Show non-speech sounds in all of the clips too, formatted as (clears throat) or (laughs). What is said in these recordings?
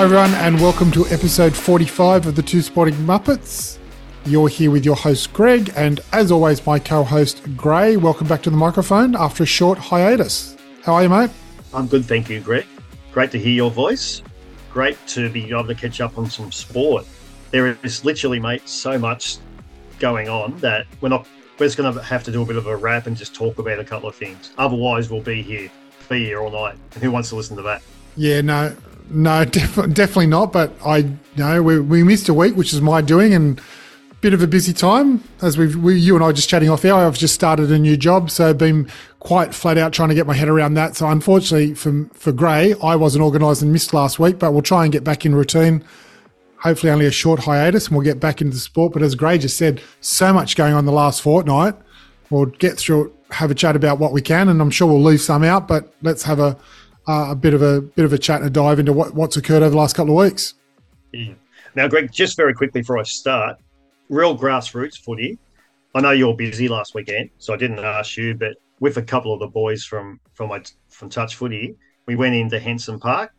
Hi, everyone, and welcome to episode 45 of the Two Sporting Muppets. You're here with your host, Greg, and as always, my co host, Gray. Welcome back to the microphone after a short hiatus. How are you, mate? I'm good, thank you, Greg. Great to hear your voice. Great to be able to catch up on some sport. There is literally, mate, so much going on that we're not. We're just going to have to do a bit of a wrap and just talk about a couple of things. Otherwise, we'll be here, be here all night. And who wants to listen to that? Yeah, no, no, (laughs) def- definitely not. But I you know we, we missed a week, which is my doing, and bit of a busy time as we've we, you and I just chatting off air. I've just started a new job, so been quite flat out trying to get my head around that. So unfortunately for for Gray, I wasn't organised and missed last week, but we'll try and get back in routine. Hopefully, only a short hiatus, and we'll get back into the sport. But as Gray just said, so much going on the last fortnight. We'll get through it, have a chat about what we can, and I'm sure we'll leave some out. But let's have a uh, a bit of a bit of a chat and a dive into what, what's occurred over the last couple of weeks. Yeah. Now, Greg, just very quickly before I start, real grassroots footy. I know you're busy last weekend, so I didn't ask you, but with a couple of the boys from from my from Touch Footy, we went into Henson Park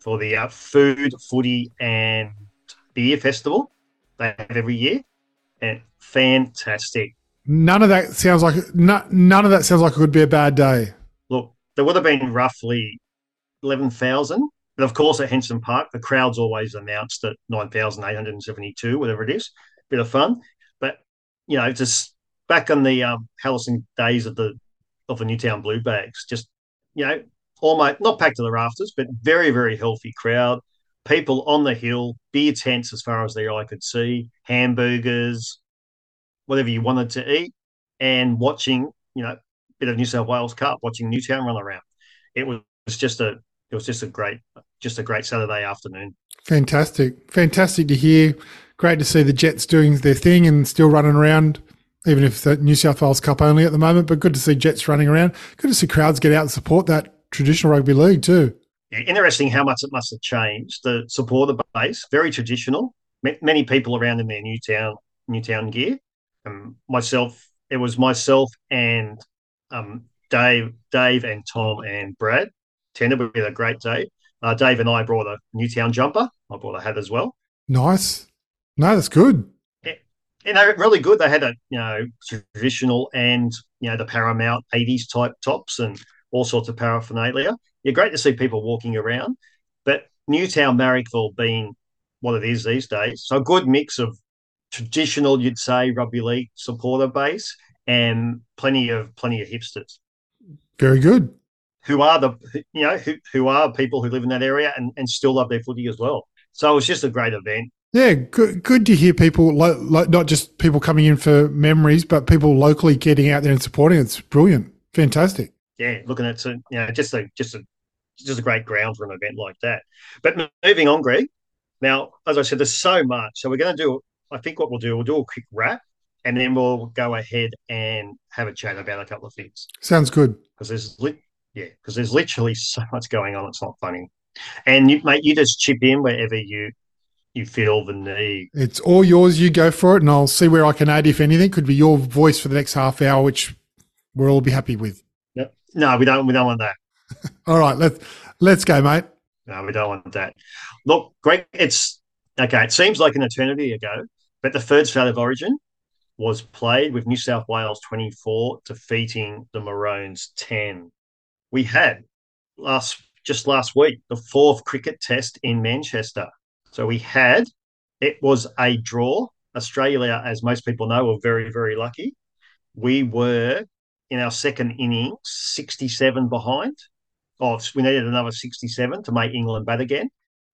for the uh, food, footy, and beer festival they have every year, and fantastic. None of that sounds like none of that sounds like it would be a bad day. Look, there would have been roughly eleven thousand, but of course at Henson Park, the crowd's always announced at nine thousand eight hundred and seventy-two, whatever it is. Bit of fun, but you know, just back on the um, Halloween days of the of the Newtown Blue Bags, just you know, almost not packed to the rafters, but very very healthy crowd. People on the hill, beer tents as far as the eye could see, hamburgers, whatever you wanted to eat, and watching, you know, bit of New South Wales Cup, watching Newtown run around. It was just a it was just a great just a great Saturday afternoon. Fantastic. Fantastic to hear. Great to see the Jets doing their thing and still running around, even if the New South Wales Cup only at the moment, but good to see Jets running around. Good to see crowds get out and support that traditional rugby league too. Yeah, interesting how much it must have changed. The supporter base, very traditional. Many people around in their Newtown, new town gear. Um, myself, it was myself and um, Dave, Dave and Tom and Brad. Tender we had a great day. Uh, Dave and I brought a Newtown jumper. I brought a hat as well. Nice. No, that's good. Yeah, and they were really good. They had a you know traditional and you know the Paramount '80s type tops and all sorts of paraphernalia. Yeah, great to see people walking around. But Newtown Marrickville being what it is these days, so a good mix of traditional, you'd say, rugby league supporter base and plenty of plenty of hipsters. Very good. Who are the you know who, who are people who live in that area and, and still love their footy as well. So it was just a great event. Yeah, good. Good to hear people, lo- lo- not just people coming in for memories, but people locally getting out there and supporting. It's brilliant, fantastic. Yeah, looking at you know just a just a just a great ground for an event like that. But moving on, Greg. Now, as I said, there's so much. So we're going to do. I think what we'll do, we'll do a quick wrap, and then we'll go ahead and have a chat about a couple of things. Sounds good. Because there's yeah, because there's literally so much going on. It's not funny. And you, mate, you just chip in wherever you you feel the need. It's all yours. You go for it, and I'll see where I can add if anything. Could be your voice for the next half hour, which we'll all be happy with. No, no we don't. We don't want that. (laughs) all right, let's let's go, mate. No, we don't want that. Look, Greg, it's okay. It seems like an eternity ago, but the third state of origin was played with New South Wales 24 defeating the Maroons 10. We had last just last week the fourth cricket test in Manchester. So we had, it was a draw. Australia, as most people know, were very, very lucky. We were in our second innings 67 behind. Oh, we needed another 67 to make England bat again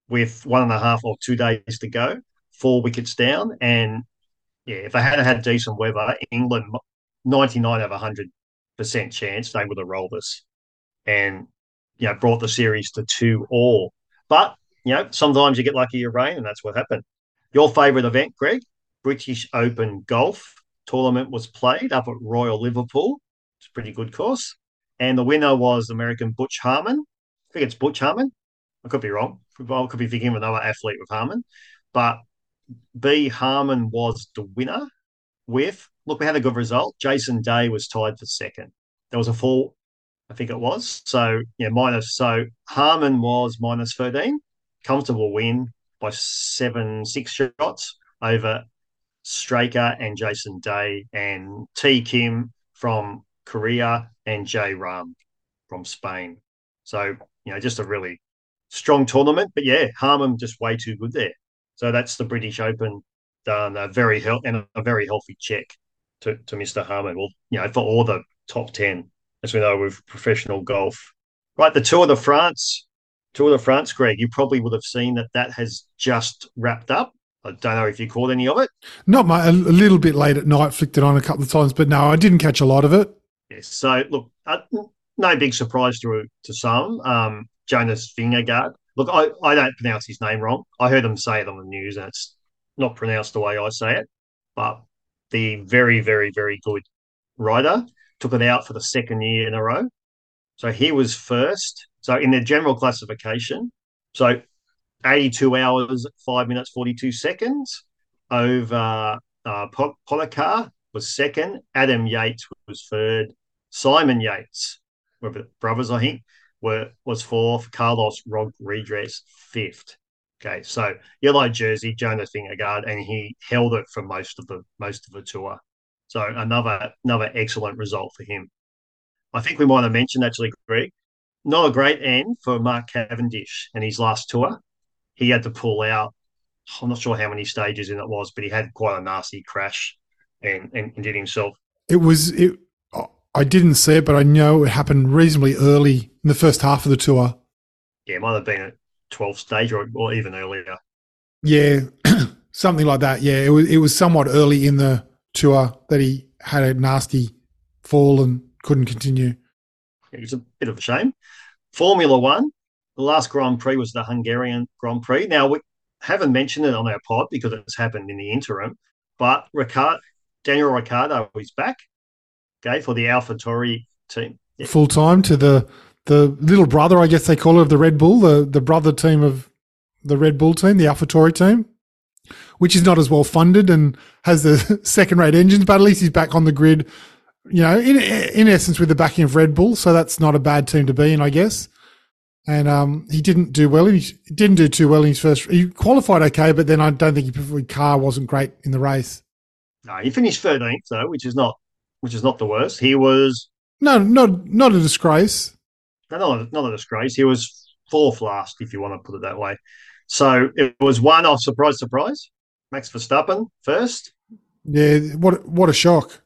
with one and a half or two days to go, four wickets down. And yeah, if they hadn't had decent weather, England 99 out of 100% chance they would have rolled us and, you know, brought the series to two all. But you know, sometimes you get lucky your rain, and that's what happened. Your favourite event, Greg, British Open Golf tournament was played up at Royal Liverpool. It's a pretty good course. And the winner was American Butch Harmon. I think it's Butch Harmon. I could be wrong. I could be thinking of another athlete with Harmon. But B. Harmon was the winner with, look, we had a good result. Jason Day was tied for second. There was a four, I think it was. So, yeah, minus. So Harmon was minus 13 comfortable win by seven, six shots over Straka and Jason Day and T Kim from Korea and J Rahm from Spain. So, you know, just a really strong tournament. But yeah, Harmon just way too good there. So that's the British Open done a very and a very healthy check to, to Mr. Harmon. Well, you know, for all the top 10, as we know with professional golf. Right, the Tour de France, Tour de France, Greg, you probably would have seen that that has just wrapped up. I don't know if you caught any of it. Not my, a little bit late at night, flicked it on a couple of times, but no, I didn't catch a lot of it. Yes. So look, uh, no big surprise to to some. Um, Jonas Vingegaard. Look, I, I don't pronounce his name wrong. I heard him say it on the news, and it's not pronounced the way I say it. But the very, very, very good rider took it out for the second year in a row. So he was first. So in the general classification, so 82 hours, 5 minutes, 42 seconds over uh, Pogačar was second. Adam Yates was third. Simon Yates, brothers, I think, were was fourth. Carlos Rodriguez fifth. Okay, so yellow jersey, Jonas Vingegaard, and he held it for most of the most of the tour. So another another excellent result for him. I think we might have mentioned actually, Greg, not a great end for Mark Cavendish and his last tour. He had to pull out. I'm not sure how many stages in it was, but he had quite a nasty crash and, and, and did himself. It was it. I didn't see it, but I know it happened reasonably early in the first half of the tour. Yeah, it might have been at 12th stage or, or even earlier. Yeah, (clears throat) something like that. Yeah, it was it was somewhat early in the tour that he had a nasty fall and couldn't continue. It was a bit of a shame. Formula One, the last Grand Prix was the Hungarian Grand Prix. Now, we haven't mentioned it on our pod because it's happened in the interim, but Ricard, Daniel Ricciardo is back, okay, for the AlphaTauri team. Yeah. Full time to the the little brother, I guess they call it, of the Red Bull, the, the brother team of the Red Bull team, the AlphaTauri team which is not as well funded and has the (laughs) second rate engines, but at least he's back on the grid, you know, in, in essence with the backing of Red Bull. So that's not a bad team to be in, I guess. And um, he didn't do well. He didn't do too well in his first. He qualified okay, but then I don't think his car wasn't great in the race. No, he finished thirteenth though, which is not which is not the worst. He was no, not not a disgrace. No, not, not a disgrace. He was fourth last, if you want to put it that way. So it was one off surprise, surprise. Max Verstappen first. Yeah, what what a shock.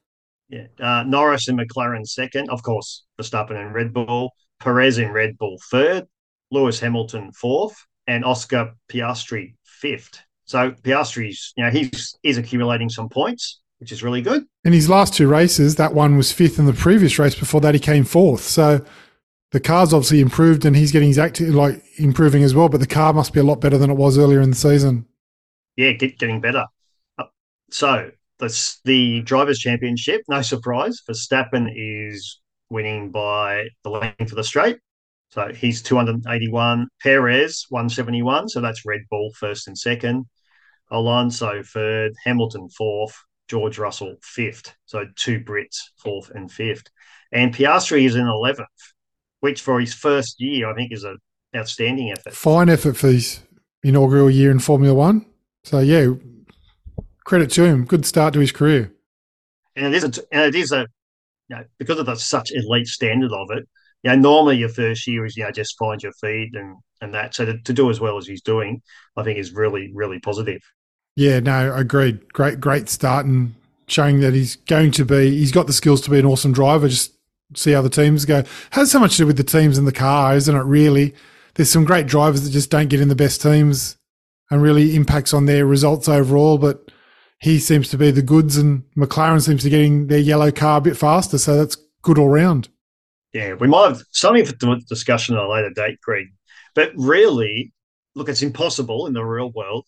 Yeah, uh, Norris and McLaren second, of course. Verstappen and Red Bull, Perez in Red Bull third, Lewis Hamilton fourth, and Oscar Piastri fifth. So Piastri's, you know, he's he's accumulating some points, which is really good. In his last two races, that one was fifth in the previous race. Before that, he came fourth. So the car's obviously improved, and he's getting his active, like improving as well. But the car must be a lot better than it was earlier in the season yeah, get, getting better. Uh, so the the drivers' championship, no surprise, Verstappen is winning by the length of the straight. So he's 281. Perez 171. So that's Red Bull first and second. Alonso third. Hamilton fourth. George Russell fifth. So two Brits fourth and fifth. And Piastri is in 11th, which for his first year, I think is an outstanding effort. Fine effort for his inaugural year in Formula One. So yeah, credit to him. Good start to his career. And it is a, and it is a, you know, because of the such elite standard of it. You know, normally your first year is you know just find your feet and and that. So to, to do as well as he's doing, I think is really really positive. Yeah, no, agreed. Great great start and showing that he's going to be. He's got the skills to be an awesome driver. Just see how the teams go. Has so much to do with the teams and the car, isn't it? Really, there's some great drivers that just don't get in the best teams and really impacts on their results overall. But he seems to be the goods, and McLaren seems to be getting their yellow car a bit faster. So that's good all round. Yeah, we might have something for discussion at a later date, Greg. But really, look, it's impossible in the real world.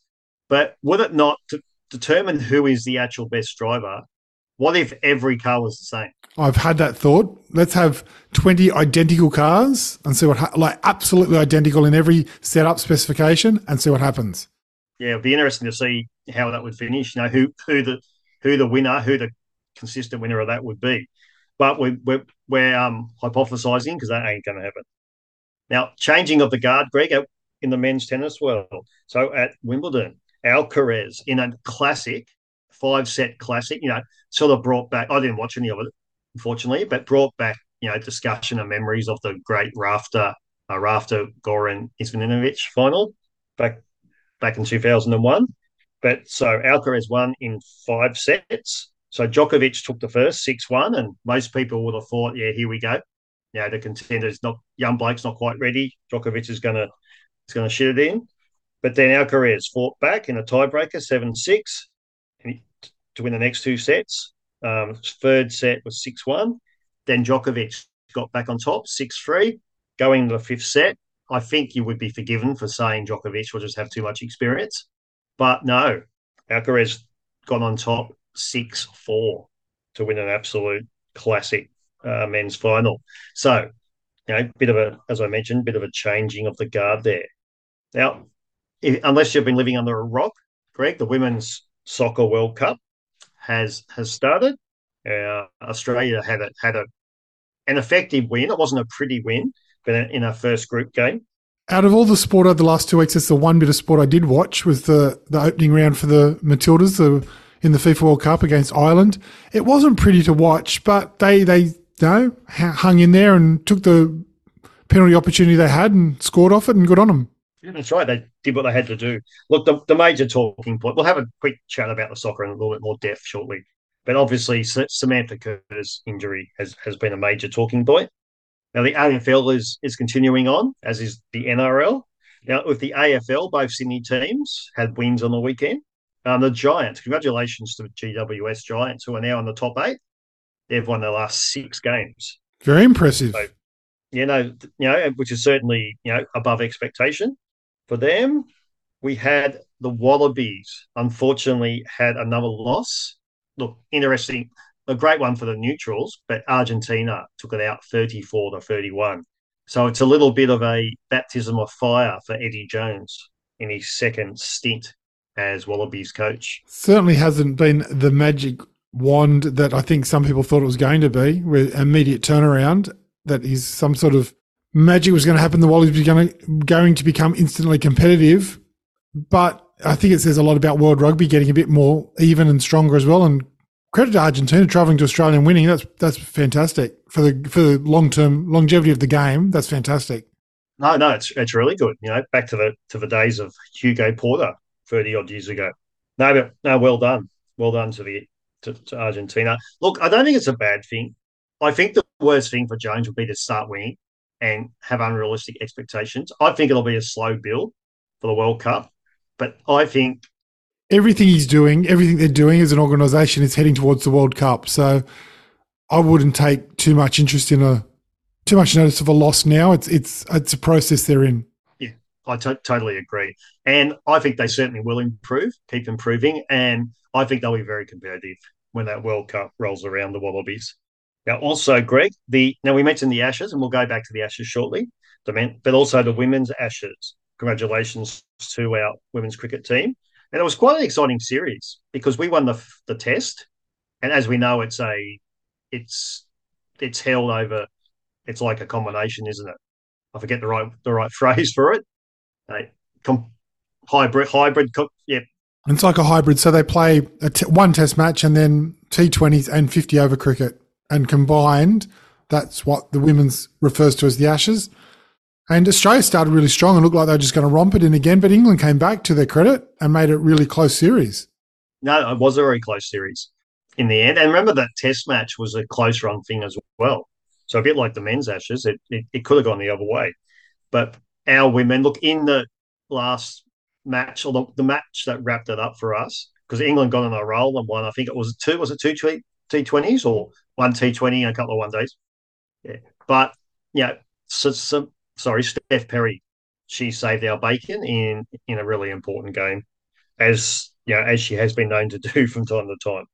But would it not to determine who is the actual best driver? What if every car was the same? I've had that thought. Let's have 20 identical cars and see what, ha- like absolutely identical in every setup specification and see what happens yeah, it'd be interesting to see how that would finish. You know, who who the who the winner, who the consistent winner of that would be. But we, we're we're um, hypothesizing because that ain't going to happen. Now, changing of the guard, Greg, in the men's tennis world. So at Wimbledon, Alcaraz in a classic, five set classic, you know, sort of brought back. I didn't watch any of it, unfortunately, but brought back you know discussion and memories of the great Rafter uh, Rafter Goran Ivanisevic final back back in two thousand and one. But so Alcaraz won in five sets. So Djokovic took the first six one, and most people would have thought, yeah, here we go. You know, the contender's not young Blake's not quite ready. Djokovic is gonna is gonna shit it in. But then Alcaraz fought back in a tiebreaker, seven six, to win the next two sets. Um, third set was six one. Then Djokovic got back on top, six three. Going into the fifth set, I think you would be forgiven for saying Djokovic will just have too much experience. But no, Alcaraz got on top six four to win an absolute classic uh, men's final. So, you know, bit of a, as I mentioned, bit of a changing of the guard there. Now, if, unless you've been living under a rock, Greg, the Women's Soccer World Cup has has started. Uh, Australia had a, had a an effective win. It wasn't a pretty win, but in our first group game. Out of all the sport over the last two weeks, it's the one bit of sport I did watch was the the opening round for the Matildas the, in the FIFA World Cup against Ireland. It wasn't pretty to watch, but they they you know hung in there and took the penalty opportunity they had and scored off it and good on them. Yeah, that's right. They did what they had to do. Look, the, the major talking point. We'll have a quick chat about the soccer in a little bit more depth shortly. But obviously, Samantha Curtis' injury has, has been a major talking point. Now, the AFL is is continuing on, as is the NRL. Now, with the AFL, both Sydney teams had wins on the weekend. Um, the Giants, congratulations to the GWS Giants, who are now in the top eight. They've won their last six games. Very impressive. So, you know, you know, which is certainly you know above expectation for them. We had the Wallabies. Unfortunately, had another loss. Look, interesting a great one for the neutrals, but Argentina took it out 34 to 31. So it's a little bit of a baptism of fire for Eddie Jones in his second stint as Wallabies coach. Certainly hasn't been the magic wand that I think some people thought it was going to be, with immediate turnaround, that is some sort of magic was going to happen. The Wallabies were going to, become instantly competitive. But I think it says a lot about world rugby getting a bit more even and stronger as well. And credit to Argentina traveling to Australia and winning. That's that's fantastic for the for the long term longevity of the game. That's fantastic. No, no, it's it's really good. You know, back to the to the days of Hugo Porta thirty odd years ago. No, but no, well done, well done to the to, to Argentina. Look, I don't think it's a bad thing. I think the worst thing for Jones would be to start winning and have unrealistic expectations. I think it'll be a slow build for the World Cup, but I think everything he's doing, everything they're doing as an organisation is heading towards the World Cup. So I wouldn't take too much interest in a too much notice of a loss now. It's it's it's a process they're in. Yeah, I t- totally agree, and I think they certainly will improve, keep improving, and I think they'll be very competitive when that World Cup rolls around. The Wallabies. Now, also, Greg, the now we mentioned the Ashes, and we'll go back to the Ashes shortly. But also the women's Ashes. Congratulations to our women's cricket team. And it was quite an exciting series because we won the the test, and as we know, it's a it's it's held over. It's like a combination, isn't it? I forget the right the right (laughs) phrase for it. A com- hybrid hybrid. yeah, it's like a hybrid. So they play one test match and then T20s and 50 over cricket. And combined, that's what the women's refers to as the Ashes. And Australia started really strong and looked like they were just going to romp it in again, but England came back to their credit and made it really close series. No, it was a very close series in the end. And remember that test match was a close run thing as well. So a bit like the men's ashes, it, it, it could have gone the other way. But our women, look, in the last match, or the, the match that wrapped it up for us, because England got on a roll and won, I think it was two, was it two T20s or one T20 and a couple of one days? Yeah. But, yeah, so, so sorry, Steph Perry, she saved our bacon in in a really important game, as you know, as she has been known to (laughs) do from time to time.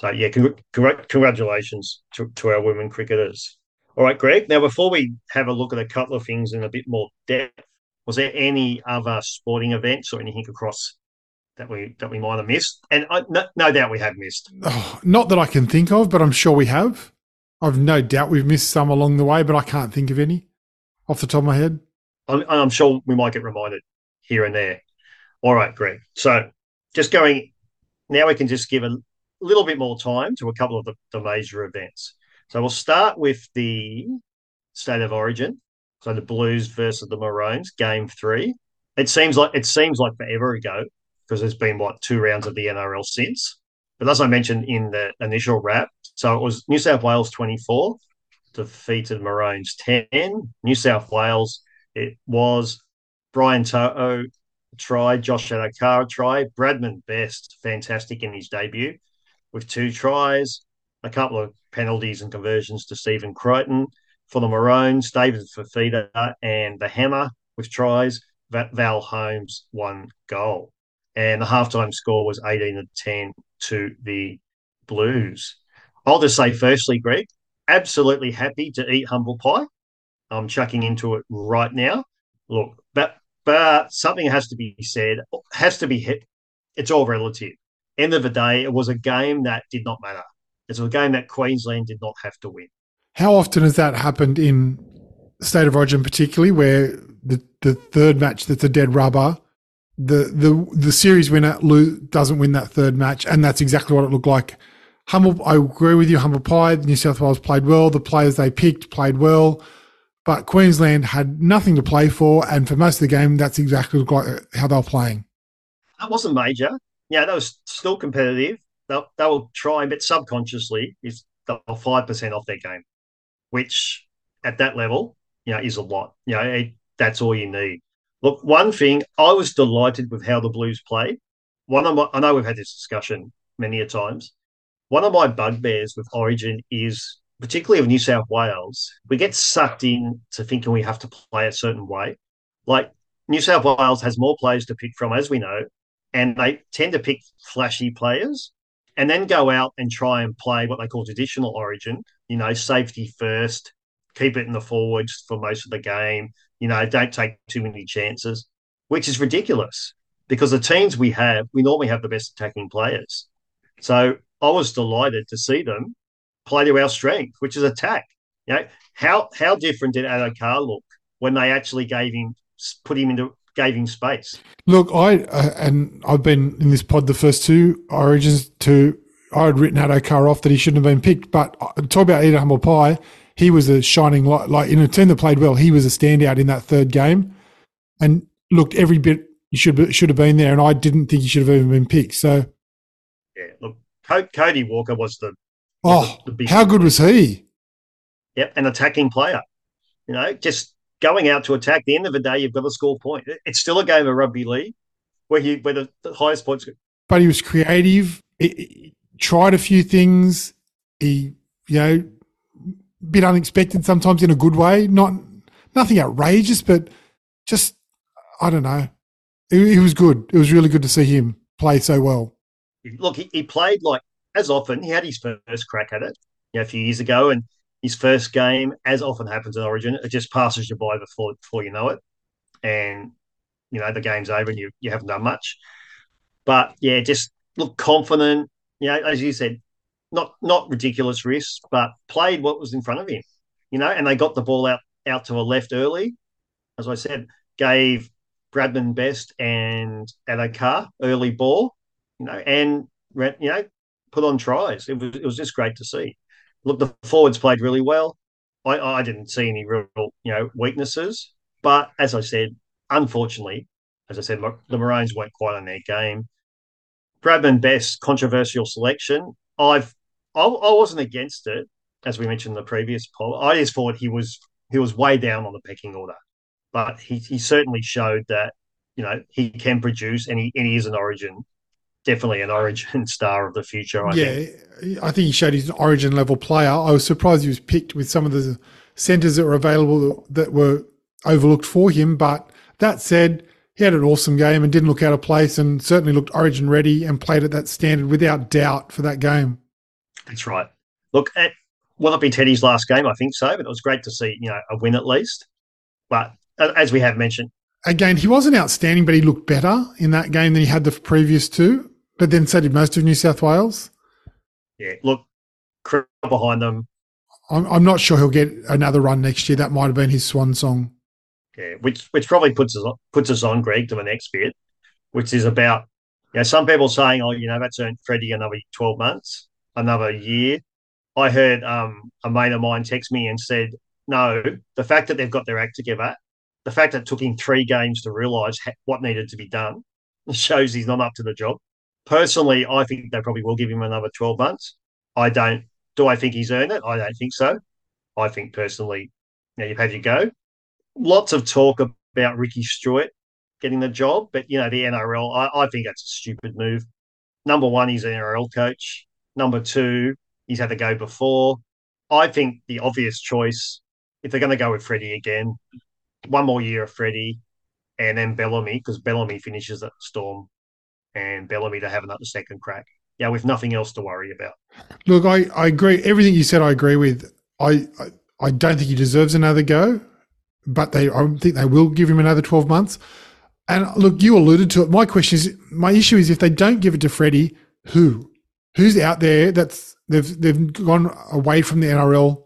So yeah, congr- congratulations to, to our women cricketers. All right, Greg. Now, before we have a look at a couple of things in a bit more depth, was there any other sporting events or anything across that we that we might have missed? And I, no, no doubt we have missed. Oh, not that I can think of, but I'm sure we have. I've no doubt we've missed some along the way, but I can't think of any off the top of my head? I'm, I'm sure we might get reminded here and there. All right, Greg. So just going now, we can just give a little bit more time to a couple of the, the major events. So we'll start with the state of origin. So the Blues versus the Maroons, game three. It seems like it seems like forever ago because there's been what two rounds of the NRL since. But as I mentioned in the initial wrap, so it was New South Wales 24 defeated Maroons 10. New South Wales, it was Brian To'o try, Josh Addo-Carr try, Bradman Best, fantastic in his debut with two tries, a couple of penalties and conversions to Stephen Crichton. For the Maroons, David Fifita and the Hammer with tries. Val Holmes one goal. And the halftime score was 18 to 10 to the Blues. I'll just say, firstly, Greg, absolutely happy to eat humble pie. I'm chucking into it right now. Look, but but something has to be said, has to be hit. It's all relative. End of the day, it was a game that did not matter. It's a game that Queensland did not have to win. How often has that happened in State of Origin, particularly where the, the third match that's a dead rubber, the the the series winner doesn't win that third match, and that's exactly what it looked like. Humble, I agree with you. Humble Pie, New South Wales played well. The players they picked played well, but Queensland had nothing to play for, and for most of the game, that's exactly like uh, how they were playing. That wasn't major. Yeah, that was still competitive. They, they were trying, but subconsciously, is five percent off their game, which at that level, you know, is a lot. You know, it, that's all you need. Look, one thing I was delighted with how the Blues played. One of my, I know we've had this discussion many a times. One of my bugbears with Origin is, particularly of New South Wales, we get sucked in to thinking we have to play a certain way. Like New South Wales has more players to pick from, as we know, and they tend to pick flashy players and then go out and try and play what they call traditional origin, you know, safety first, keep it in the forwards for most of the game, you know, don't take too many chances, which is ridiculous because the teams we have, we normally have the best attacking players. So I was delighted to see them play to our strength, which is attack. You know, how how different did Addo-Carr look when they actually gave him put him into gave him space. Look, I uh, and I've been in this pod the first two origins to I had written Addo-Carr off that he shouldn't have been picked, but uh, talk about Eat Humble Pie. He was a shining light, like in a team that played well. He was a standout in that third game, and looked every bit should should have been there. And I didn't think he should have even been picked. So, yeah, look, Cody Walker was the oh, the, the how good was he? Yep, an attacking player. You know, just going out to attack. At the end of the day, you've got to score point. It's still a game of rugby league where he where the, the highest points. But he was creative. He, he tried a few things. He, you know, bit unexpected sometimes in a good way. Not nothing outrageous, but just I don't know. It, was good. It was really good to see him play so well. Look, he, he played like as often. He had his first crack at it, you know, a few years ago, and his first game, as often happens in Origin, it just passes you by before before you know it, and you know the game's over and you you haven't done much. But yeah, just look confident. You know, as you said, not not ridiculous risks, but played what was in front of him. You know, and they got the ball out out to a left early. As I said, gave Bradman Best and Addo-Carr early ball. You know, and you know put on tries. It was it was just great to see look, the forwards played really well. I, I didn't see any real, you know, weaknesses. But as I said, unfortunately, as I said, the Maroons weren't quite on their game. Bradman Best controversial selection. I've I, I wasn't against it, as we mentioned in the previous poll. I just thought he was he was way down on the pecking order, but he he certainly showed that you know he can produce and he, and he is an Origin definitely an Origin (laughs) star of the future. I yeah, think. I think he showed he's an Origin level player. I was surprised he was picked with some of the centres that were available that were overlooked for him. But that said, he had an awesome game and didn't look out of place, and certainly looked Origin ready and played at that standard without doubt for that game. That's right. Look, at, will it be Teddy's last game? I think so, but it was great to see you know a win at least. But uh, as we have mentioned, again, he wasn't outstanding, but he looked better in that game than he had the previous two. But then so did most of New South Wales. Yeah, look, behind them. I'm, I'm not sure he'll get another run next year. That might have been his swan song. Yeah, which which probably puts us puts us on Greg to the next bit, which is about you know some people saying, oh, you know, that's earned Freddie another twelve months, another year. I heard um, a mate of mine text me and said, no, the fact that they've got their act together, the fact that it took him three games to realise what needed to be done, (laughs) shows he's not up to the job. Personally, I think they probably will give him another twelve months. I don't. Do I think he's earned it? I don't think so. I think personally, you know, you've had your go lots of talk about Ricky Stuart getting the job, but you know the NRL. I, I think that's a stupid move. Number one, he's an NRL coach. Number two, he's had to go before. I think the obvious choice, if they're going to go with Freddie again, one more year of Freddie, and then Bellamy because Bellamy finishes at Storm, and Bellamy to have another second crack. Yeah, with nothing else to worry about. Look, I, I agree. Everything you said, I agree with. I, I I don't think he deserves another go but they I think they will give him another 12 months. And look, you alluded to it. My question is, my issue is if they don't give it to Freddie, who? Who's out there that's they've they've gone away from the NRL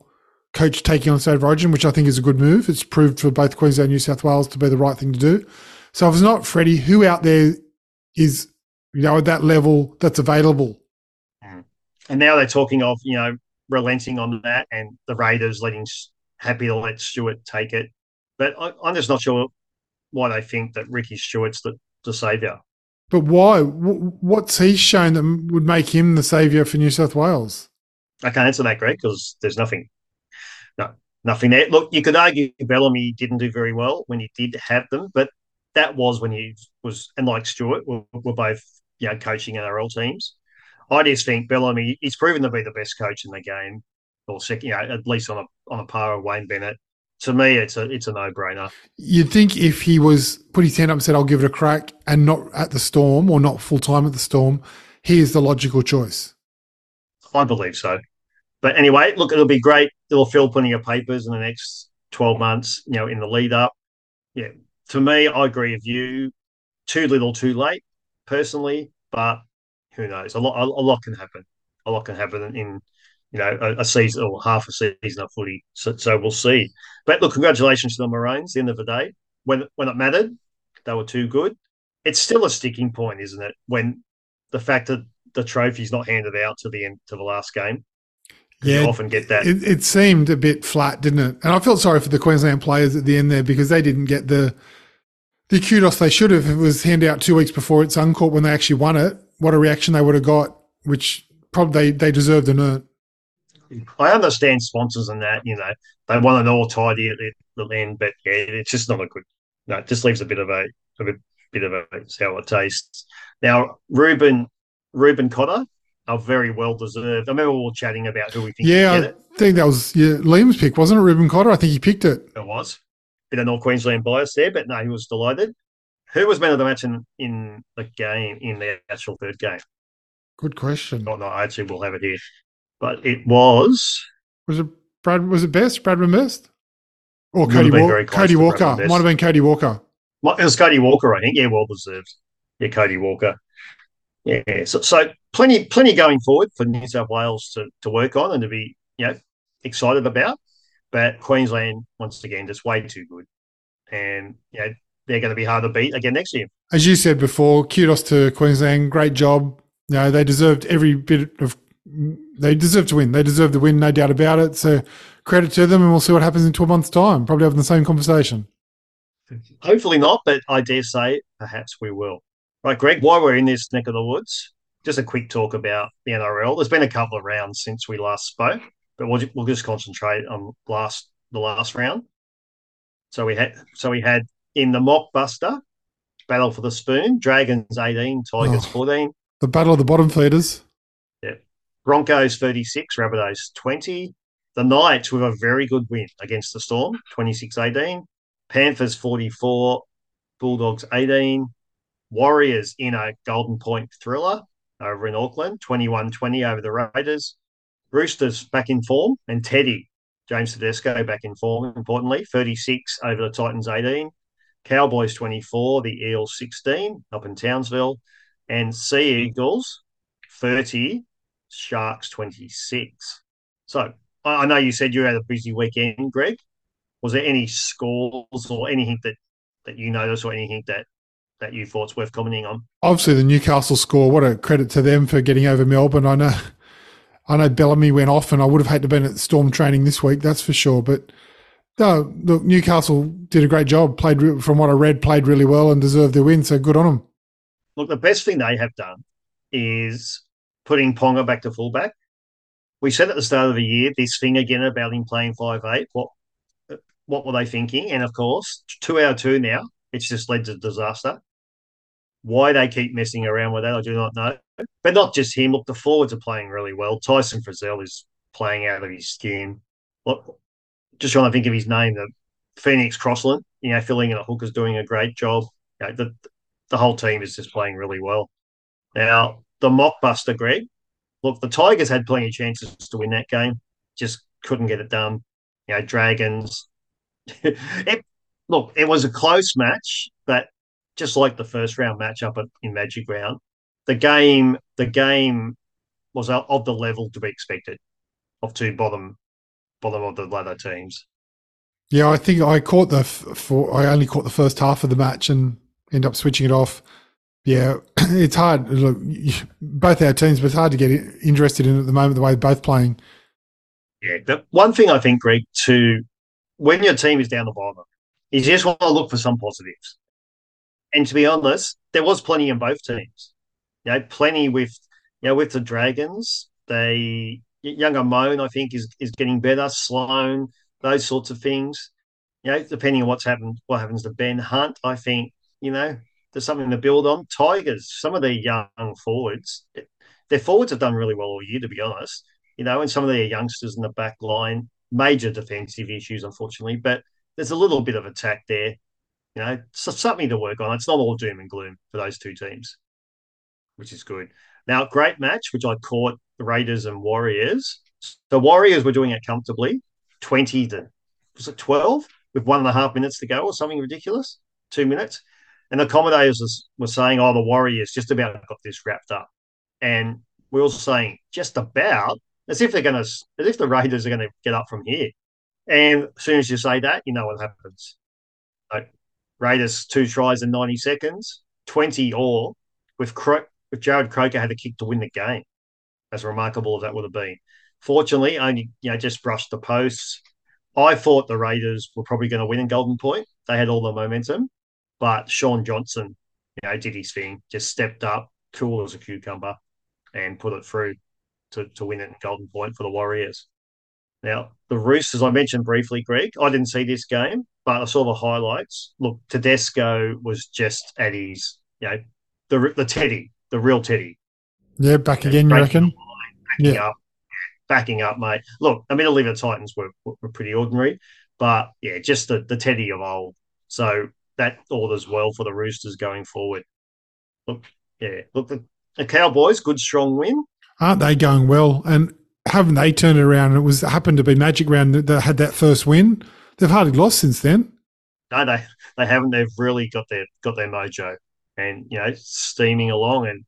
coach taking on State of Origin, which I think is a good move. It's proved for both Queensland and New South Wales to be the right thing to do. So if it's not Freddie, who out there is you know at that level that's available? Mm-hmm. And now they're talking of you know relenting on that, and the Raiders letting happy to let Stuart take it. But I, am just not sure why they think that Ricky Stuart's the, the saviour. But why? What's he shown that would make him the saviour for New South Wales? I can't answer that, Greg, because there's nothing. No, nothing there. Look, you could argue Bellamy didn't do very well when he did have them, but that was when he was, and like Stuart, were, both you know coaching NRL teams. I just think Bellamy, he's proven to be the best coach in the game, or second, you know, at least on a on a par with Wayne Bennett to me, it's a it's a no brainer. You'd think if he was put his hand up and said, "I'll give it a crack," and not at the Storm or not full time at the Storm, he is the logical choice. I believe so. But anyway, look, it'll be great. It'll fill plenty of papers in the next twelve months. You know, in the lead up. Yeah, to me, I agree with you. Too little, too late, personally. But who knows? A lot, a, a lot can happen. A lot can happen in you know, a, a, season or half a season of footy. So, so, we'll see. But look, congratulations to the Maroons. The end of the day, when when it mattered, they were too good. It's still a sticking point, isn't it? When the fact that the trophy's not handed out to the end to the last game. Yeah, you often get that. It, it seemed a bit flat, didn't it? And I felt sorry for the Queensland players at the end there because they didn't get the the kudos they should have. It was handed out two weeks before it's Suncorp when they actually won it. What a reaction they would have got, which probably they, they deserved and earned. I understand sponsors and that, you know, they want it all tidy at the, end, but yeah, it's just not a good. No, it just leaves a bit of a, a bit, bit of a sour taste. Now, Reuben, Reuben Cotter are very well deserved. I remember we were chatting about who we think. Yeah, I think that was yeah, Liam's pick, wasn't it? Reuben Cotter. I think he picked it. It was. Bit of North Queensland bias there, but no, he was delighted. Who was man of the match in, in the game in the actual third game? Good question. Not, not actually, we'll have it here but it was. Was it Brad? Was it Best? Bradman Best? Or Cody, Walker? Cody Walker? Might have been Cody Walker. It was Cody Walker, I think. Yeah, well deserved. Yeah, Cody Walker. Yeah, so, so plenty, plenty going forward for New South Wales to, to work on and to be, you know, excited about. But Queensland, once again, just way too good, and you know they're going to be hard to beat again next year. As you said before, kudos to Queensland. Great job. You know, they deserved every bit of they deserve to win. They deserve the win, no doubt about it. So credit to them, and we'll see what happens in 12 months' time. Probably having the same conversation. Hopefully not, but I dare say perhaps we will. Right, Greg, while we're in this neck of the woods, just a quick talk about the NRL. There's been a couple of rounds since we last spoke, but we'll, we'll just concentrate on last the last round. So we had so we had in the mockbuster battle for the spoon, Dragons 18, Tigers oh, 14. The battle of the bottom feeders. Broncos 36, Rabbitohs 20. The Knights with a very good win against the Storm, 26 18. Panthers 44, Bulldogs 18. Warriors in a Golden Point thriller over in Auckland, 21 20 over the Raiders. Roosters back in form, and Teddy, James Tedesco back in form, importantly, 36 over the Titans 18. Cowboys 24, the Eels 16 up in Townsville. And Sea Eagles 30, Sharks 26. So I know you said you had a busy weekend, Greg. Was there any scores or anything that that you noticed or anything that that you thought's worth commenting on? Obviously, the Newcastle score. What a credit to them for getting over Melbourne. I know, I know Bellamy went off, and I would have had to been at Storm training this week. That's for sure. But no, look, Newcastle did a great job. Played from what I read, played really well and deserved their win. So good on them. Look, the best thing they have done is putting Ponga back to fullback. We said at the start of the year this thing again about him playing five eight. What what were they thinking? And of course, two of two now, it's just led to disaster. Why they keep messing around with that, I do not know. But not just him. Look, the forwards are playing really well. Tyson Frizell is playing out of his skin. Look, just trying to think of his name, the Phoenix Crossland, you know, filling in a hook is doing a great job. You know, the the whole team is just playing really well. Now, the mockbuster, Greg, look, the Tigers had plenty of chances to win that game, just couldn't get it done. You know, Dragons. (laughs) it, look, it was a close match, but just like the first round matchup in Magic Round, the game the game was of the level to be expected of two bottom bottom of the ladder teams. Yeah, I think I caught the for I only caught the first half of the match and end up switching it off. Yeah, (clears throat) it's hard. Look, (clears throat) both our teams, but it's hard to get interested in at the moment the way they're both playing. Yeah, the one thing I think, Greg, to when your team is down the bottom, is you just want to look for some positives. And to be honest, there was plenty in both teams. You know, plenty with you know with the Dragons. They younger Moan, I think, is is getting better. Sloan, those sorts of things. You know, depending on what's happened, what happens to Ben Hunt, I think you know there's something to build on. Tigers, some of their young forwards, their forwards have done really well all year, to be honest. You know, and some of their youngsters in the back line, major defensive issues, unfortunately, but there's a little bit of attack there. You know, so something to work on. It's not all doom and gloom for those two teams, which is good. Now, great match, which I caught the Raiders and Warriors. The Warriors were doing it comfortably, 20 to, was it 12? With one and a half minutes to go or something ridiculous, two minutes. And the commentators were saying, oh, the Warriors just about got this wrapped up. And we were saying, just about, as if they're going to, as if the Raiders are going to get up from here. And as soon as you say that, you know what happens. Like, Raiders two tries in 90 seconds, 20 all, with, Cro- with Jarrod Croker had a kick to win the game, as remarkable as that would have been. Fortunately, only you know just brushed the posts. I thought the Raiders were probably going to win in Golden Point. They had all the momentum, but Shaun Johnson, you know, did his thing, just stepped up, cool as a cucumber, and put it through to, to win it in Golden Point for the Warriors. Now, the Roosters, I mentioned briefly, Greg, I didn't see this game, but I saw the highlights. Look, Tedesco was just at his, you know, the the Teddy, the real Teddy. Yeah, back again, you reckon? Backing yeah. up, backing up, mate. Look, I mean, the Titans were, were pretty ordinary, but yeah, just the, the Teddy of old. So that all orders well for the Roosters going forward. Look, yeah, look, the, the Cowboys, good strong win. Aren't they going well? And haven't they turned it around? It was happened to be Magic Round that, that had that first win. They've hardly lost since then. No, they they haven't. They've really got their got their mojo, and you know, steaming along. And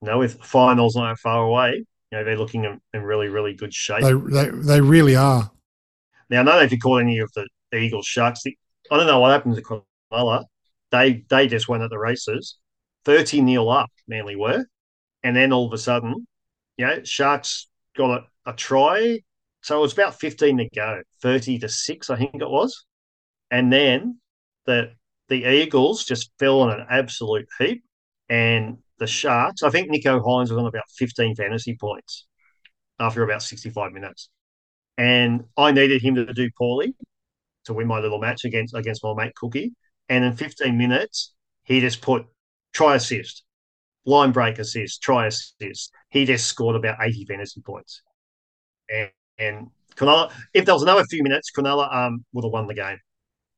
you know, with finals not far away, you know, they're looking in, in really really good shape. They, they they really are. Now, I don't know if you caught any of the Eagles Sharks. I don't know what happened to Cronulla, uh, they they just went at the races, thirty nil up. Manly were, and then all of a sudden, you know, Sharks got a, a try. So it was about fifteen to go, thirty to six, I think it was, and then the the Eagles just fell on an absolute heap, and the Sharks. I think Nicho Hynes was on about fifteen fantasy points after about sixty-five minutes, and I needed him to do poorly to win my little match against against my mate Cookie. And in 15 minutes, he just put try assist, line break assist, try assist. He just scored about 80 fantasy points. And, and Cronulla, if there was another few minutes, Cronulla um, would have won the game.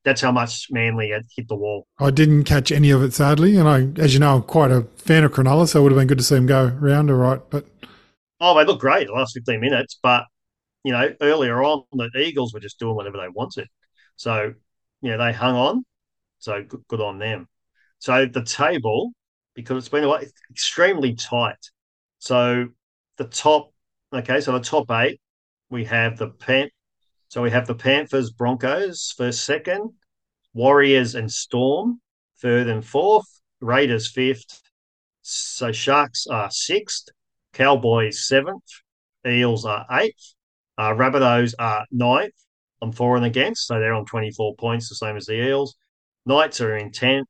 That's how much Manly had hit the wall. I didn't catch any of it, sadly. And I, as you know, I'm quite a fan of Cronulla, so it would have been good to see him go round all right. But Oh, they looked great the last 15 minutes. But, you know, earlier on, the Eagles were just doing whatever they wanted. So, you know, they hung on so good, good on them. So the table, because it's been extremely tight. So the top, okay, so the top eight, we have the Pan. So we have the Panthers, Broncos first, second, Warriors and Storm third and fourth, Raiders fifth. So Sharks are sixth, Cowboys seventh, Eels are eighth, uh, Rabbitohs are ninth on for and against, so they're on 24 points, the same as the Eels. Knights are in 10th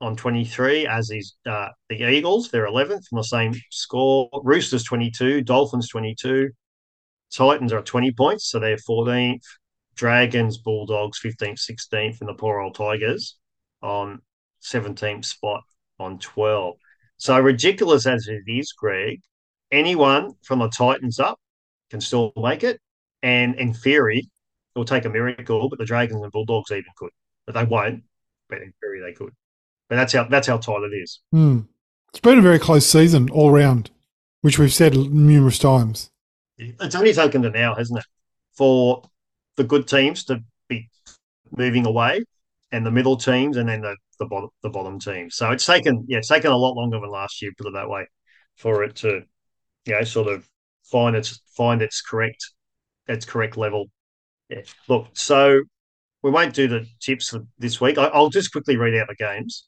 on 23, as is uh, the Eagles. They're 11th on the same score. Roosters 22, Dolphins 22, Titans are 20 points, so they're 14th. Dragons, Bulldogs 15th, 16th, and the poor old Tigers on 17th spot on 12. So ridiculous as it is, Greg, anyone from the Titans up can still make it. And in theory, it will take a miracle, but the Dragons and Bulldogs even could. But they won't. But in theory, they could. But that's how that's how tight it is. Mm. It's been a very close season all round, which we've said numerous times. It's only taken to now, hasn't it, for the good teams to be moving away, and the middle teams, and then the the bottom the bottom teams. So it's taken yeah, it's taken a lot longer than last year, put it that way, for it to you know sort of find its find its correct its correct level. Yeah. Look, so we won't do the tips for this week. I, will just quickly read out the games,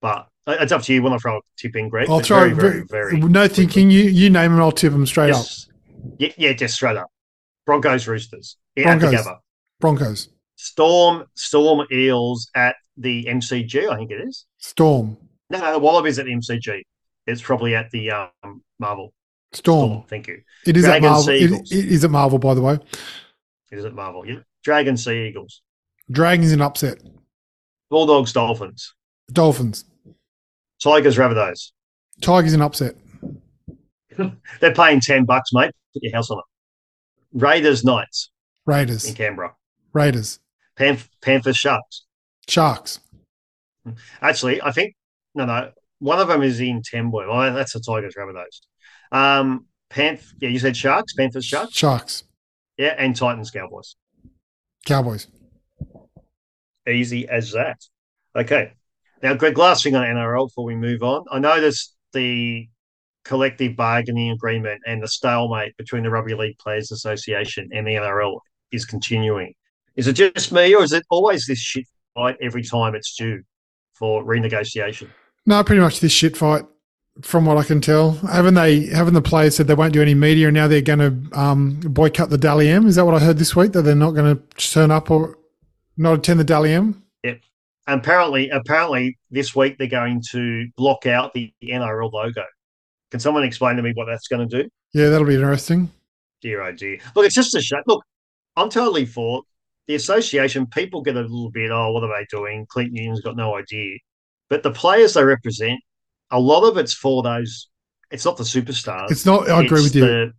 but it's up to you. When I throw a tip in, Greg? I'll throw very, very, very no quickly. thinking. You you name them, I'll tip them straight yes. up. Yeah, yeah, just straight up. Broncos, Roosters. Broncos. Broncos. Storm, Storm Eels at the MCG. I think it is. Storm. No, no, the Wallabies at MCG. It's probably at the um, Marvel. Storm. Storm. Thank you. It is Dragon at Marvel. It, it is at Marvel, by the way. It is at Marvel. Yeah. Dragon Sea Eagles. Dragons in upset. Bulldogs Dolphins. Dolphins. Tigers Rabbitohs. Tigers in upset. (laughs) They're paying ten bucks, mate. Put your house on it. Raiders Knights. Raiders in Canberra. Raiders. Panth- Panthers Sharks. Sharks. Actually, I think no, no. One of them is in Tamworth. Well, that's the Tigers. Rabbitohs. Um, Panth. Yeah, you said Sharks. Panthers. Sharks. Sharks. Yeah, and Titans. Cowboys. Cowboys. Easy as that. Okay. Now, Greg, last thing on NRL before we move on. I noticed the collective bargaining agreement and the stalemate between the Rugby League Players Association and the NRL is continuing. Is it just me, or is it always this shit fight every time it's due for renegotiation? No, pretty much this shit fight, from what I can tell. Haven't they? Haven't the players said they won't do any media, and now they're going to um, boycott the Dally M? Is that what I heard this week? That they're not going to turn up or not attend the Dally M? Yep. Apparently, apparently this week they're going to block out the NRL logo. Can someone explain to me what that's going to do? Yeah, that'll be interesting. Dear oh dear. Look, it's just a shame. Look, I'm totally for the association. People get a little bit, oh, what are they doing? Clint Newton's got no idea. But the players they represent, a lot of it's for those. It's not the superstars. It's not. I agree with you. The,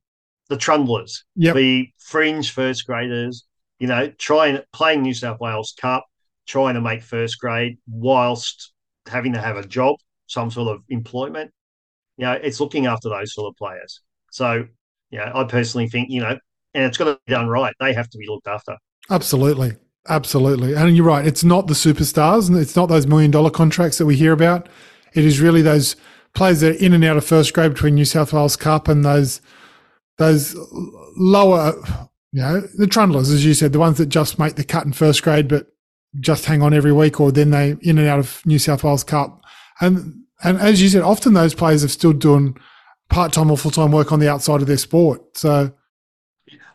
the trundlers, yep. the fringe first graders. You know, trying playing New South Wales Cup, trying to make first grade whilst having to have a job, some sort of employment. You know, it's looking after those sort of players. So, you know, I personally think, you know, and it's got to be done right. They have to be looked after. Absolutely. Absolutely. And you're right. It's not the superstars and it's not those million dollar contracts that we hear about. It is really those players that are in and out of first grade between New South Wales Cup and those those lower, you know, the trundlers, as you said, the ones that just make the cut in first grade but just hang on every week or then they in and out of New South Wales Cup. And and as you said, often those players have still doing part time or full time work on the outside of their sport. So,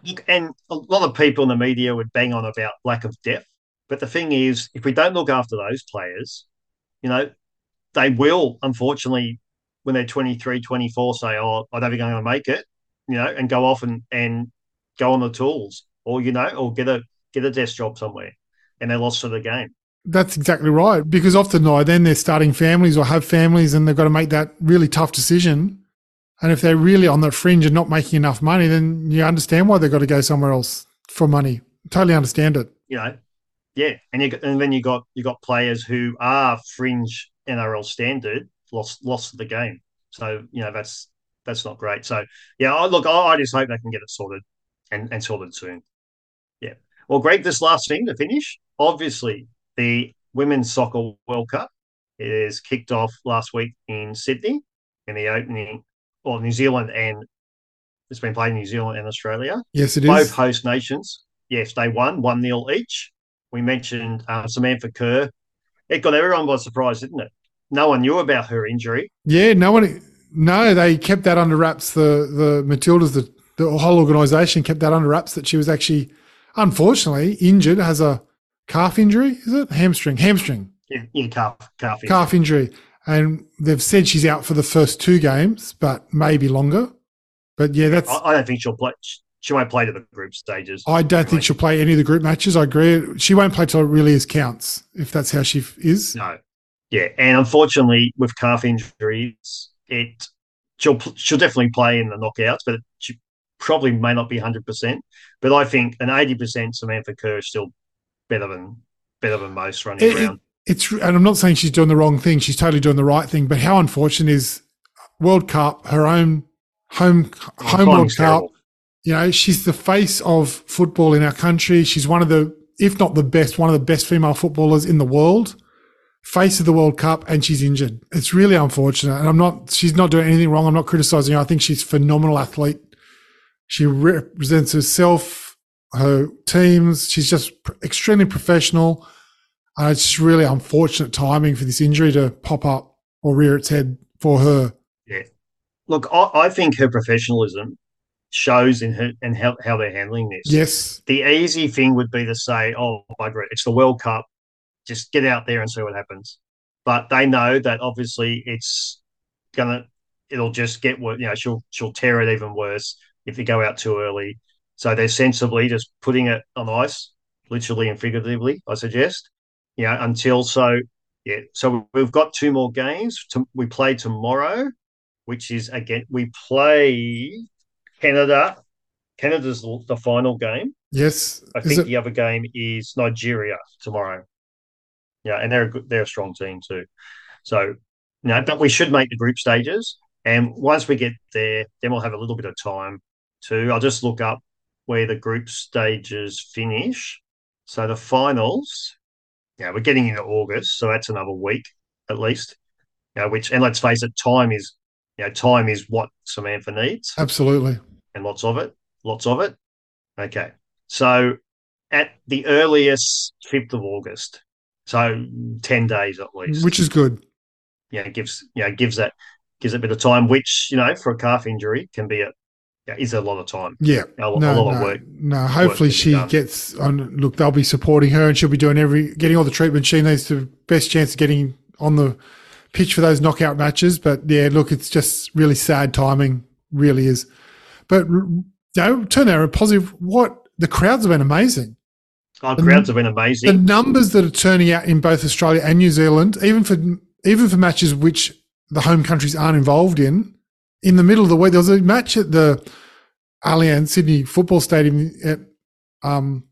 look, and a lot of people in the media would bang on about lack of depth. But the thing is, if we don't look after those players, you know, they will, unfortunately, when they're 23, 24, say, oh, I don't think I'm going to make it, you know, and go off and, and go on the tools or, you know, or get a get a desk job somewhere and they're lost to the game. That's exactly right. Because often, no, then they're starting families or have families and they've got to make that really tough decision. And if they're really on the fringe and not making enough money, then you understand why they've got to go somewhere else for money. Totally understand it. You know, yeah, and you and then you got you got players who are fringe NRL standard lost lost the game. So you know that's that's not great. So yeah, I, look, I, I just hope they can get it sorted and and sorted soon. Yeah. Well, Greg, this last thing to finish. Obviously, the Women's Soccer World Cup is kicked off last week in Sydney in the opening, well, New Zealand and it's been played in New Zealand and Australia. Yes, it Both is. host nations. yes, they won one nil each. We mentioned uh, Samantha Kerr. It got everyone by surprise, didn't it? No one knew about her injury. Yeah, no one. No, they kept that under wraps. The the Matildas, the the whole organisation kept that under wraps that she was actually, unfortunately, injured. Has a calf injury. Is it hamstring? Hamstring. Yeah, yeah calf calf injury. Calf injury, and they've said she's out for the first two games, but maybe longer. But yeah, that's. I, I don't think she'll play. She won't play to the group stages. I don't think she'll play any of the group matches. I agree. She won't play till it really is counts, if that's how she is. No. Yeah, and unfortunately, with calf injuries, it she'll she'll definitely play in the knockouts, but she probably may not be hundred percent. But I think an eighty percent Samantha Kerr is still better than better than most running It- around. It's and I'm not saying she's doing the wrong thing. She's totally doing the right thing. But how unfortunate is World Cup, her own home oh, home World Timing's Cup. You know, she's the face of football in our country. She's one of the, if not the best, one of the best female footballers in the world. Face of the World Cup, and she's injured. It's really unfortunate. And I'm not. She's not doing anything wrong. I'm not criticizing her. I think she's a phenomenal athlete. She represents herself, her teams. She's just extremely professional. And it's just really unfortunate timing for this injury to pop up or rear its head for her. Yeah. Look, I, I think her professionalism shows in her and how, how they're handling this. Yes, The easy thing would be to say, "Oh, bugger it, it's the World Cup. Just get out there and see what happens." But they know that obviously it's gonna, it'll just get worse. You know, she'll she'll tear it even worse if they go out too early. So they're sensibly just putting it on ice, literally and figuratively. I suggest, you know, until so yeah. So we've got two more games. To, we play tomorrow, which is again we play Canada. Canada's the final game. yes. I think it- the other game is Nigeria tomorrow. Yeah, and they're a good, they're a strong team too. So, you know, but we should make the group stages, and once we get there, then we'll have a little bit of time to. I'll just look up where the group stages finish. So the finals, yeah, we're getting into August, so that's another week at least. You know, which and let's face it, time is, you know, time is what Samantha needs Absolutely. and lots of it, lots of it. Okay, so at the earliest, fifth of August, so ten days at least. Which is good. yeah, it gives you know gives that gives it a bit of time, which you know for a calf injury can be a yeah, is a lot of time, Yeah. a, lo- a lot no, of work. no. Hopefully, be she gets on. Look, they'll be supporting her, and she'll be doing every getting all the treatment she needs to best chance of getting on the pitch for those knockout matches. But yeah, look, it's just really sad timing. Really is. But you know, turn out a positive. What the crowds have been amazing. Oh, crowds have been amazing. The numbers that are turning out in both Australia and New Zealand, even for even for matches which the home countries aren't involved in, in the middle of the week, there was a match at the Allianz Sydney Football Stadium at um,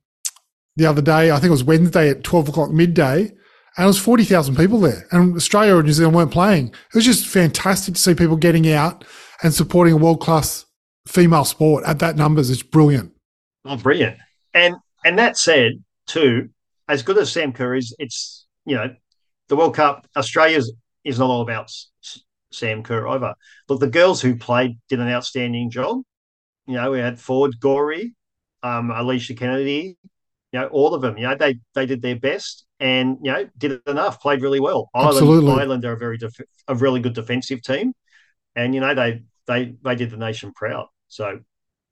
the other day. I think it was Wednesday at twelve o'clock midday, and it was forty thousand people there. And Australia or New Zealand weren't playing. It was just fantastic to see people getting out and supporting a world class female sport at that numbers. It's brilliant. Oh, brilliant! And and that said, too, as good as Sam Kerr is, it's you know the World Cup. Australia's is not all about Sam Kerr over. Look, the girls who played did an outstanding job. You know, we had Ford, Gorry, um, Alicia Kennedy. You know, all of them. You know, they they did their best and you know did enough. Played really well. Absolutely. Ireland, Ireland are a very def- a really good defensive team, and you know they they they did the nation proud. So,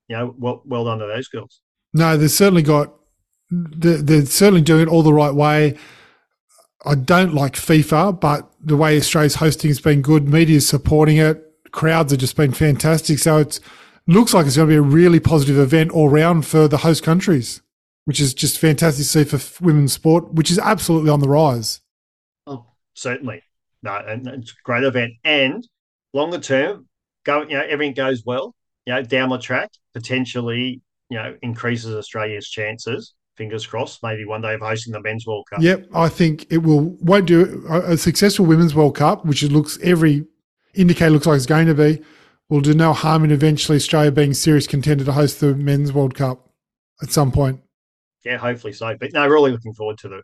you know, well well done to those girls. No, they've certainly got. They're, they're certainly doing it all the right way. I don't like FIFA, but the way Australia's hosting has been good. Media's supporting it. Crowds have just been fantastic. So it looks like it's going to be a really positive event all round for the host countries, which is just fantastic to see for women's sport, which is absolutely on the rise. Oh, certainly. No, and it's a great event. And longer term, go, you know, everything goes well, you know, down the track, potentially, you know, increases Australia's chances, fingers crossed, maybe one day of hosting the men's World Cup. Yep, I think it will won't do a, successful women's World Cup, which it looks every indicator looks like it's going to be, will do no harm in eventually Australia being serious contender to host the men's World Cup at some point. Yeah, hopefully so. But no, really looking forward to the,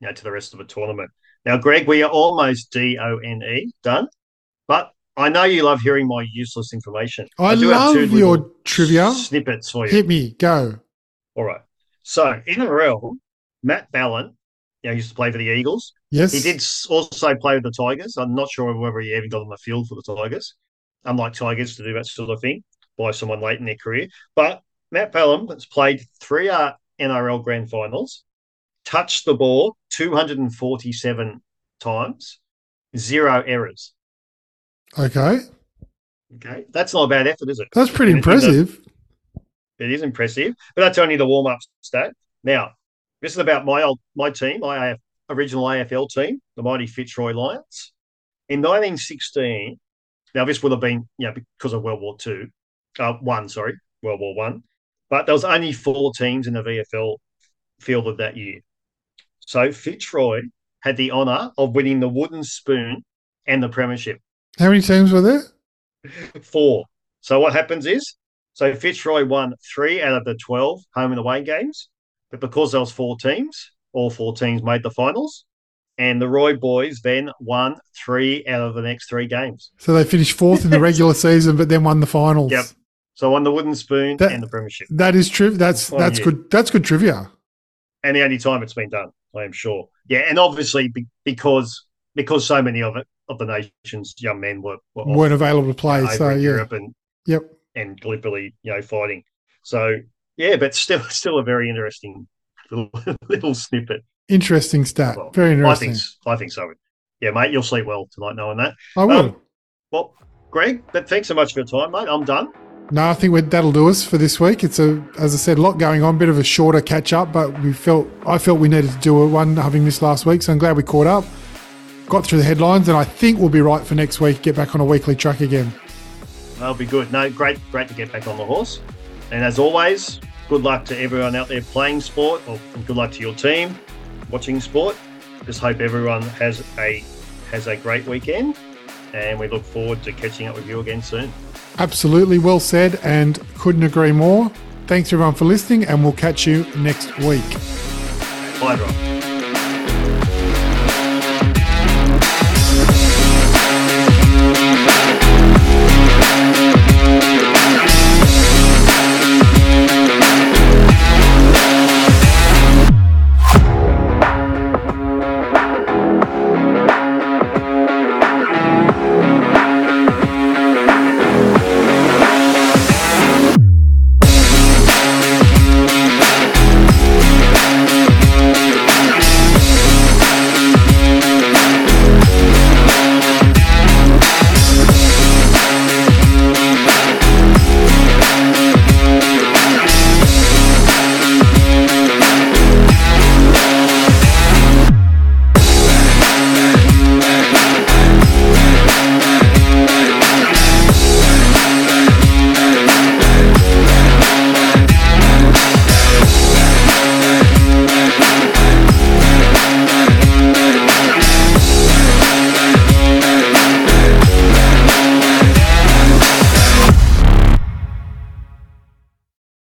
you know, to the rest of the tournament. Now, Greg, we are almost D O N E done, but I know you love hearing my useless information. I, do have love your trivia. snippets for you. Hit me, go. All right. So NRL, Matt Ballin, you know, used to play for the Eagles. Yes. He did also play with the Tigers. I'm not sure whether he even got on the field for the Tigers. Unlike Tigers to do that sort of thing by someone late in their career. But Matt Ballin has played three uh, NRL grand finals, touched the ball 247 times, zero errors. Okay. Okay. That's not a bad effort, is it? That's pretty And impressive. It is impressive, but that's only the warm up stat. Now, this is about my old my team, my AF, original AFL team, the mighty Fitzroy Lions. In 1916, now this would have been you know because of World War Two, uh, one sorry, World War One, but there was only four teams in the VFL field of that year. So Fitzroy had the honour of winning the wooden spoon and the premiership. How many teams were there? Four. So what happens is, so Fitzroy won three out of the twelve home and away games, but because there was four teams, all four teams made the finals, and the Roy boys then won three out of the next three games. So they finished fourth in the regular season, but then won the finals. Yep. So won the wooden spoon That- and the premiership, That is true. That's that's good. That's good trivia. and the only time it's been done, I am sure. Yeah, and obviously be, because because so many of it of the nation's young men were, were weren't available to play. so yeah. Europe and Yep. And Gallipoli, you know, fighting. So yeah, but still, (laughs) still a very interesting little, (laughs) little snippet. Interesting stat. Well, Very I interesting. think, I think so. Yeah, mate, you'll sleep well tonight knowing that. I will. Um, Well, Greg, but thanks so much for your time, mate. I'm done. No, I think that'll do us for this week. It's a, as I said, a lot going on. Bit of a shorter catch up, but we felt I felt we needed to do a one having this last week. So I'm glad we caught up, got through the headlines, and I think we'll be right for next week. Get back on a weekly track again. That'll be good. No, great, great to get back on the horse. And as always, good luck to everyone out there playing sport, or and good luck to your team watching sport. Just hope everyone has a has a great weekend, and we look forward to catching up with you again soon. Absolutely well said, and couldn't agree more. Thanks everyone for listening, and we'll catch you next week. Bye.